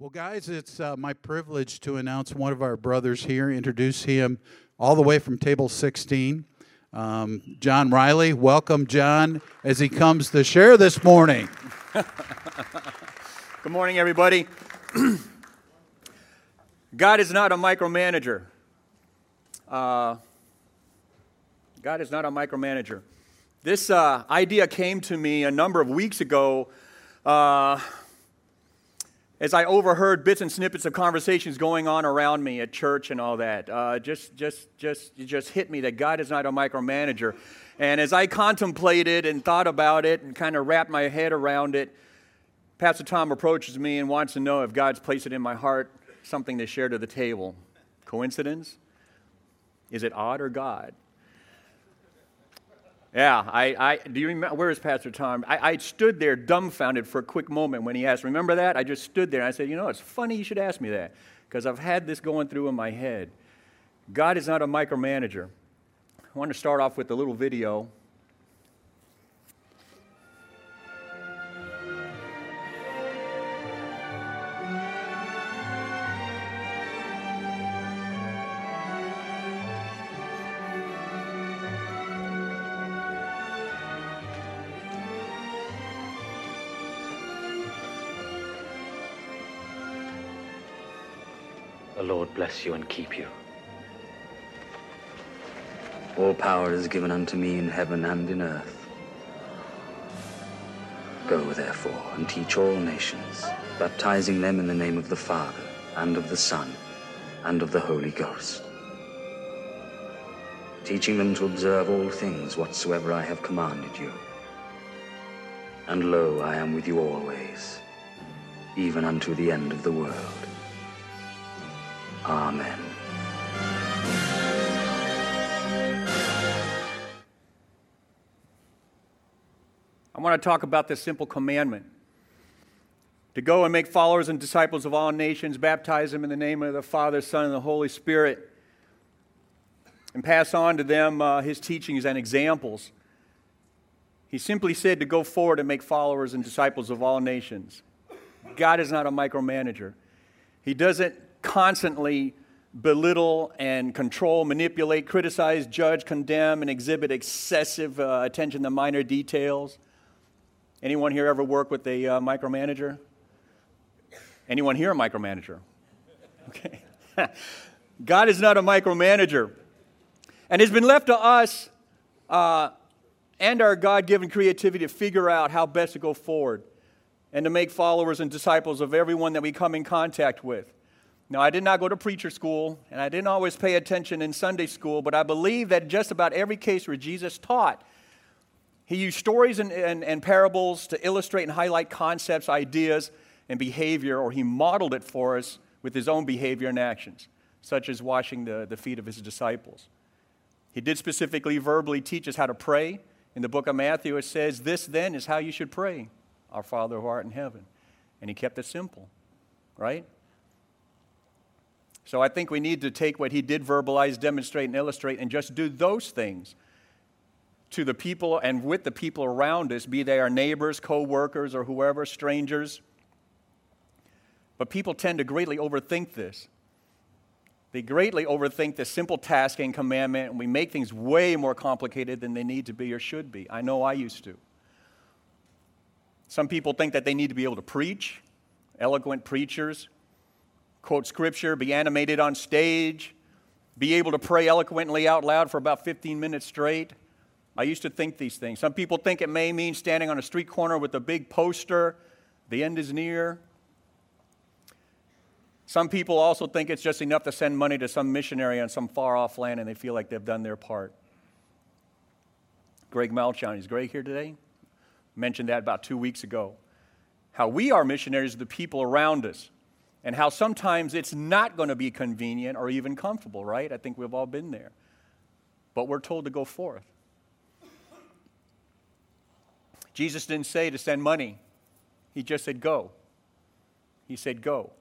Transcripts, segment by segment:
Well, guys, it's uh, my privilege to announce one of our brothers here, introduce him all the way from table 16. Um, John Riley, welcome, John, as he comes to share this morning. Good morning, everybody. God is not a micromanager. Uh, God is not a micromanager. This uh, idea came to me a number of weeks ago. As I overheard bits and snippets of conversations going on around me at church and all that, uh, just, just, just, it just hit me that God is not a micromanager. And as I contemplated and thought about it and kind of wrapped my head around it, Pastor Tom approaches me and wants to know if God's placed it in my heart something to share to the table. Coincidence? Is it odd or God? Yeah, I, I do you remember where is Pastor Tom? I, I stood there dumbfounded for a quick moment when he asked. Remember that? I just stood there and I said, you know, it's funny you should ask me that because I've had this going through in my head. God is not a micromanager. I want to start off with a little video The Lord bless you and keep you. All power is given unto me in heaven and in earth. Go, therefore, and teach all nations, baptizing them in the name of the Father, and of the Son, and of the Holy Ghost, teaching them to observe all things whatsoever I have commanded you. And lo, I am with you always, even unto the end of the world. Amen. I want to talk about this simple commandment to go and make followers and disciples of all nations, baptize them in the name of the Father, Son, and the Holy Spirit, and pass on to them uh, his teachings and examples. He simply said to go forward and make followers and disciples of all nations. God is not a micromanager. He doesn't constantly belittle and control, manipulate, criticize, judge, condemn, and exhibit excessive uh, attention to minor details. Anyone here ever work with a uh, micromanager? Anyone here a micromanager? Okay. God is not a micromanager. And it's been left to us uh, and our God given creativity to figure out how best to go forward and to make followers and disciples of everyone that we come in contact with. Now, I did not go to preacher school, and I didn't always pay attention in Sunday school, but I believe that just about every case where Jesus taught, he used stories and, and, and, parables to illustrate and highlight concepts, ideas, and behavior, or he modeled it for us with his own behavior and actions, such as washing the, the feet of his disciples. He did specifically verbally teach us how to pray. In the book of Matthew, it says, This then is how you should pray, Our Father who art in heaven. And he kept it simple, right? So I think we need to take what he did verbalize, demonstrate, and illustrate, and just do those things to the people and with the people around us, be they our neighbors, co workers, or whoever, strangers. But people tend to greatly overthink this. They greatly overthink the simple task and commandment, and we make things way more complicated than they need to be or should be. I know I used to. Some people think that they need to be able to preach, eloquent preachers, quote scripture, be animated on stage, be able to pray eloquently out loud for about 15 minutes straight. I used to think these things. Some people think it may mean standing on a street corner with a big poster, the end is near. Some people also think it's just enough to send money to some missionary on some far off land and they feel like they've done their part. Greg Malchon, is Greg here today? Mentioned that about two weeks ago. How we are missionaries to the people around us and how sometimes it's not going to be convenient or even comfortable, right? I think we've all been there. But we're told to go forth. Jesus didn't say to send money, He just said go. He said go.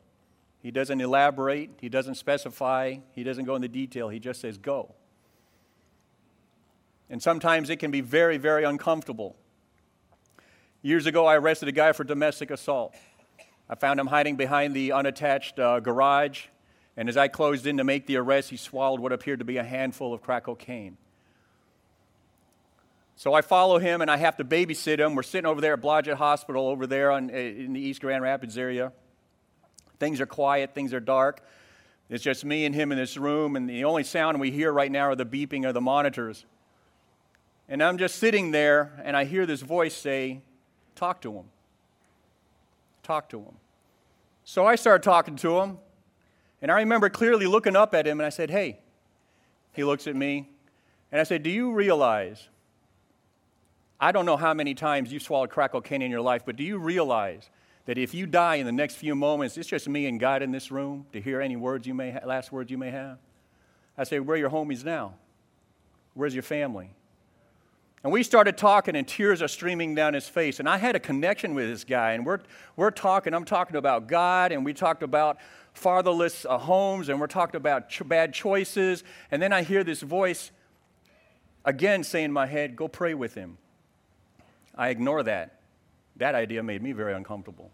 He doesn't elaborate, He doesn't specify, He doesn't go into detail, He just says go. And sometimes it can be very, very uncomfortable. Years ago, I arrested a guy for domestic assault. I found him hiding behind the unattached uh, garage. And as I closed in to make the arrest, he swallowed what appeared to be a handful of crack cocaine. So I follow him and I have to babysit him. We're sitting over there at Blodgett Hospital over there on, in the East Grand Rapids area. Things are quiet, things are dark. It's just me and him in this room, and the only sound we hear right now are the beeping of the monitors. And I'm just sitting there, and I hear this voice say, Talk to him. Talk to him. So I started talking to him, and I remember clearly looking up at him, and I said, Hey. He looks at me, and I said, Do you realize? I don't know how many times you've swallowed crack cocaine in your life, but do you realize that if you die in the next few moments, it's just me and God in this room to hear any words you may ha- last words you may have? I say, Where are your homies now? Where's your family? And we started talking, and tears are streaming down his face. And I had a connection with this guy, and we're, we're talking. I'm talking about God, and we talked about fatherless uh, homes, and we're talking about ch- bad choices. And then I hear this voice again saying in my head, Go pray with him. I ignore that. That idea made me very uncomfortable.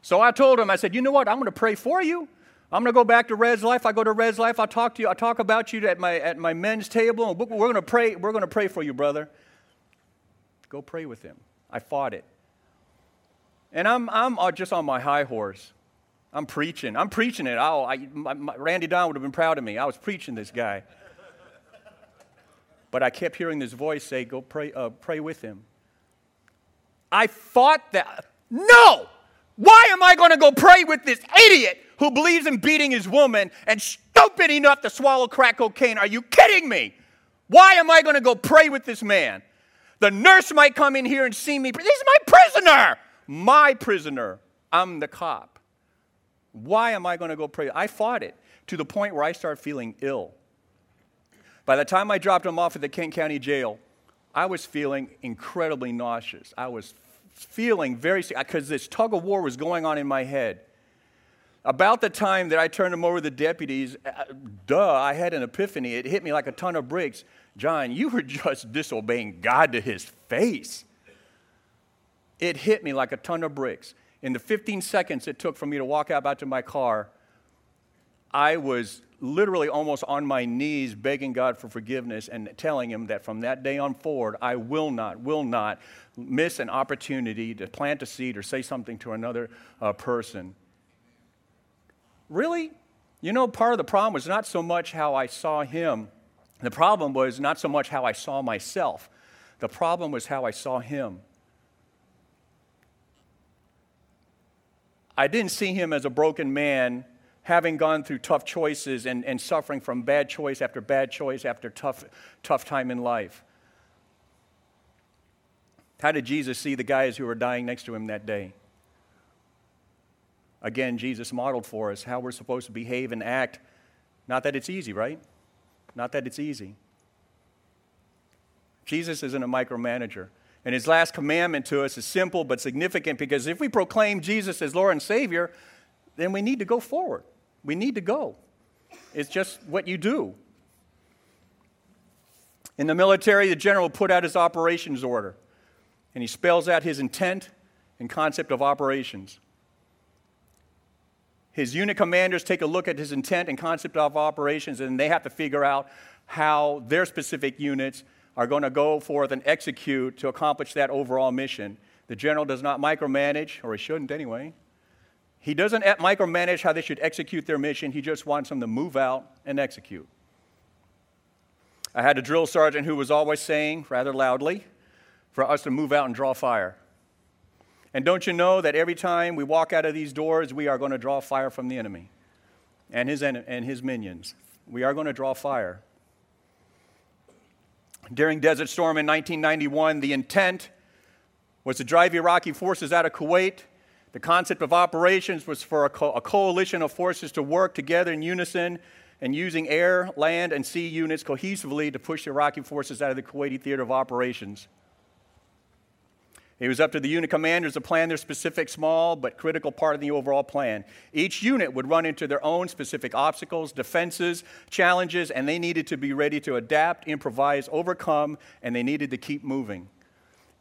So I told him, I said, You know what? I'm going to pray for you. I'm going to go back to Red's Life. I go to Red's Life. I'll talk to you. I'll talk about you at my, at my men's table. We're going to pray. We're going to pray for you, brother. Go pray with him. I fought it. And I'm, I'm uh, just on my high horse. I'm preaching. I'm preaching it. Oh, I, my, my, Randy Don would have been proud of me. I was preaching this guy. But I kept hearing this voice say, Go pray, uh, pray with him. I fought that. No! Why am I going to go pray with this idiot who believes in beating his woman and stupid enough to swallow crack cocaine? Are you kidding me? Why am I going to go pray with this man? The nurse might come in here and see me. This is my prisoner. My prisoner. I'm the cop. Why am I going to go pray? I fought it to the point where I started feeling ill. By the time I dropped him off at the Kent County Jail, I was feeling incredibly nauseous. I was feeling very because this tug of war was going on in my head. About the time that I turned him over to the deputies, uh, duh, I had an epiphany. It hit me like a ton of bricks. John, you were just disobeying God to his face. It hit me like a ton of bricks. In the 15 seconds it took for me to walk out back to my car, I was literally almost on my knees begging God for forgiveness and telling Him that from that day on forward, I will not, will not miss an opportunity to plant a seed or say something to another uh, person. Really? You know, part of the problem was not so much how I saw Him, the problem was not so much how I saw myself, the problem was how I saw Him. I didn't see Him as a broken man having gone through tough choices and, and suffering from bad choice after bad choice after tough, tough time in life. How did Jesus see the guys who were dying next to him that day? Again, Jesus modeled for us how we're supposed to behave and act. Not that it's easy, right? Not that it's easy. Jesus isn't a micromanager. And his last commandment to us is simple but significant because if we proclaim Jesus as Lord and Savior, then we need to go forward. We need to go. It's just what you do. In the military, the general put out his operations order, and he spells out his intent and concept of operations. His unit commanders take a look at his intent and concept of operations, and they have to figure out how their specific units are going to go forth and execute to accomplish that overall mission. The general does not micromanage, or he shouldn't anyway. He doesn't micromanage how they should execute their mission, he just wants them to move out and execute. I had a drill sergeant who was always saying, rather loudly, for us to move out and draw fire. And don't you know that every time we walk out of these doors, we are going to draw fire from the enemy and his, en- and his minions? We are going to draw fire. During Desert Storm in 1991, the intent was to drive Iraqi forces out of Kuwait the concept of operations was for a, co- a, coalition of forces to work together in unison and using air, land, and sea units cohesively to push the Iraqi forces out of the Kuwaiti theater of operations. It was up to the unit commanders to plan their specific small but critical part of the overall plan. Each unit would run into their own specific obstacles, defenses, challenges, and they needed to be ready to adapt, improvise, overcome, and they needed to keep moving.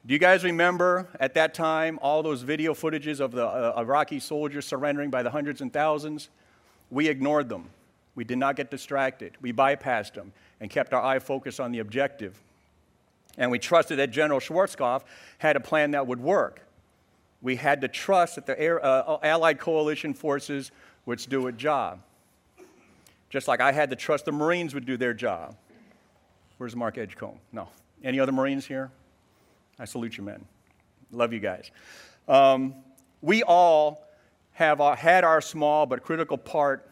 Do you guys remember at that time all those video footages of the uh, Iraqi soldiers surrendering by the hundreds and thousands? We ignored them. We did not get distracted. We bypassed them and kept our eye focused on the objective. And we trusted that General Schwarzkopf had a plan that would work. We had to trust that the air, uh, Allied coalition forces would do a job. Just like I had to trust the Marines would do their job. Where's Mark Edgecombe? No. Any other Marines here? I salute you, men. Love you guys. Um, we all have had our small but critical part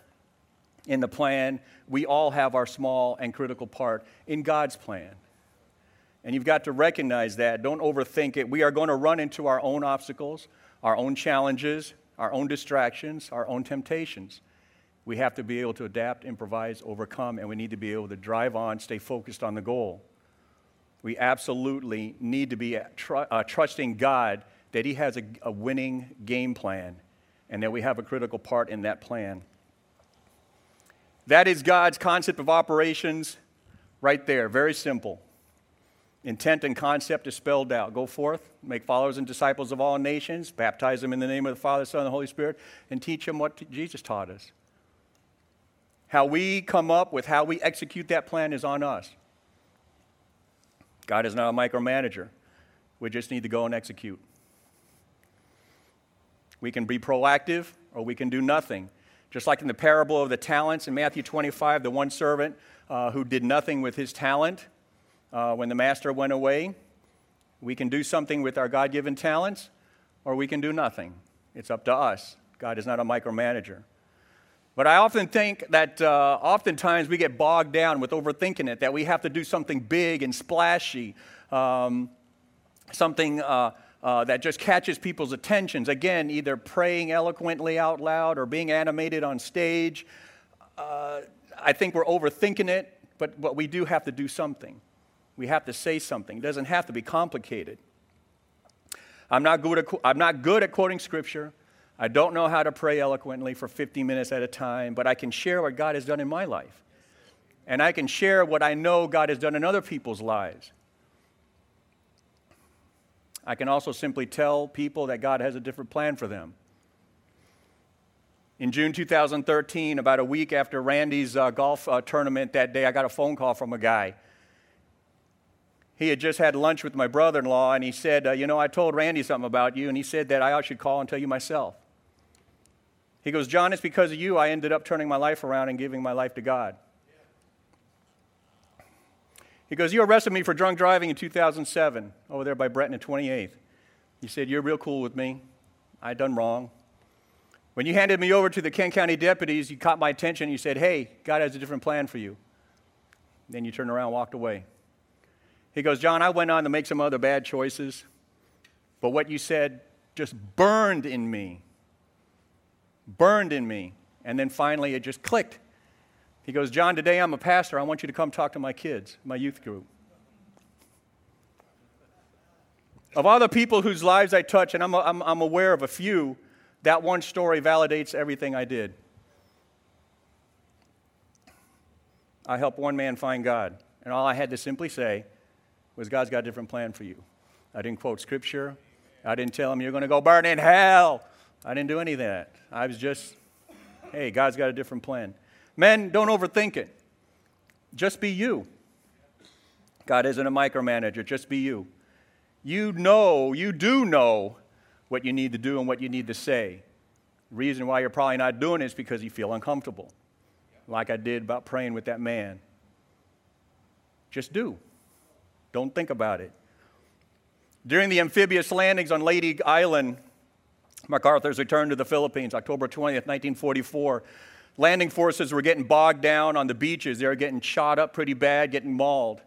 in the plan. We all have our small and critical part in God's plan. And you've got to recognize that. Don't overthink it. We are going to run into our own obstacles, our own challenges, our own distractions, our own temptations. We have to be able to adapt, improvise, overcome, and we need to be able to drive on, stay focused on the goal. We absolutely need to be tr- uh, trusting God that He has a, a winning game plan and that we have a critical part in that plan. That is God's concept of operations right there. Very simple. Intent and concept is spelled out. Go forth, make followers and disciples of all nations, baptize them in the name of the Father, Son, and the Holy Spirit, and teach them what Jesus taught us. How we come up with how we execute that plan is on us. God is not a micromanager. We just need to go and execute. We can be proactive or we can do nothing. Just like in the parable of the talents in Matthew 25, the one servant uh, who did nothing with his talent uh, when the master went away. We can do something with our God given talents or we can do nothing. It's up to us. God is not a micromanager. But I often think that uh, oftentimes we get bogged down with overthinking it, that we have to do something big and splashy, um, something uh, uh, that just catches people's attentions. Again, either praying eloquently out loud or being animated on stage. Uh, I think we're overthinking it, but, but we do have to do something. We have to say something. It doesn't have to be complicated. I'm not good at, I'm not good at quoting scripture. I don't know how to pray eloquently for 50 minutes at a time, but I can share what God has done in my life. And I can share what I know God has done in other people's lives. I can also simply tell people that God has a different plan for them. In June 2013, about a week after Randy's uh, golf uh, tournament that day, I got a phone call from a guy. He had just had lunch with my brother in law, and he said, uh, You know, I told Randy something about you, and he said that I should call and tell you myself. He goes, John, it's because of you I ended up turning my life around and giving my life to God. He goes, You arrested me for drunk driving in 2007 over there by Breton and 28th. He said, You're real cool with me. I done wrong. When you handed me over to the Kent County deputies, you caught my attention. You said, Hey, God has a different plan for you. Then you turned around and walked away. He goes, John, I went on to make some other bad choices, but what you said just burned in me burned in me. And then finally it just clicked. He goes, John, today I'm a pastor. I want you to come talk to my kids, my youth group. Of all the people whose lives I touch, and I'm, I'm, I'm aware of a few, that one story validates everything I did. I helped one man find God, and all I had to simply say was, God's got a different plan for you. I didn't quote scripture. I didn't tell him you're going to go burn in hell. I didn't do any of that. I was just, hey, God's got a different plan. Men, don't overthink it. Just be you. God isn't a micromanager, just be you. You know, you do know what you need to do and what you need to say. Reason why you're probably not doing it is because you feel uncomfortable, like I did about praying with that man. Just do. Don't think about it. During the amphibious landings on Leyte Island, MacArthur's return to the Philippines, October 20th, 1944. Landing forces were getting bogged down on the beaches. They were getting shot up pretty bad, getting mauled.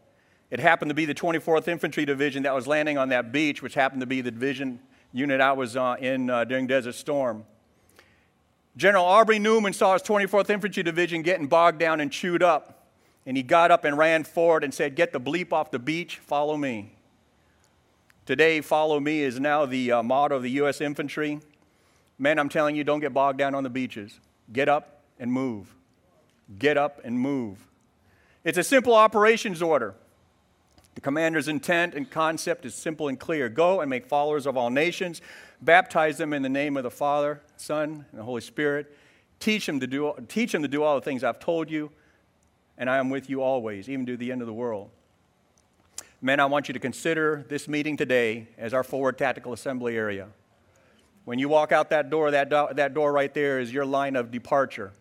It happened to be the 24th Infantry Division that was landing on that beach, which happened to be the division unit I was uh, in uh, during Desert Storm. General Aubrey Newman saw his 24th Infantry Division getting bogged down and chewed up. And he got up and ran forward and said, Get the bleep off the beach, follow me. Today, follow me is now the uh, motto of the U.S. Infantry. Men, I'm telling you, don't get bogged down on the beaches. Get up and move. Get up and move. It's a simple operations order. The commander's intent and concept is simple and clear go and make followers of all nations, baptize them in the name of the Father, Son, and the Holy Spirit. Teach them to do, teach them to do all the things I've told you, and I am with you always, even to the end of the world. Men, I want you to consider this meeting today as our forward tactical assembly area. When you walk out that door, that, do- that door right there is your line of departure.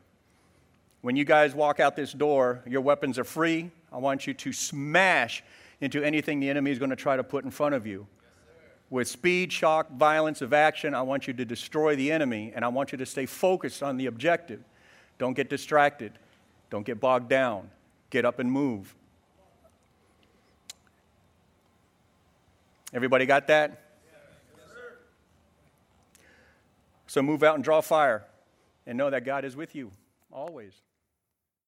When you guys walk out this door, your weapons are free. I want you to smash into anything the enemy is going to try to put in front of you. With speed, shock, violence of action, I want you to destroy the enemy, and I want you to stay focused on the objective. Don't get distracted. Don't get bogged down. Get up and move. Everybody got that? So move out and draw fire and know that God is with you always.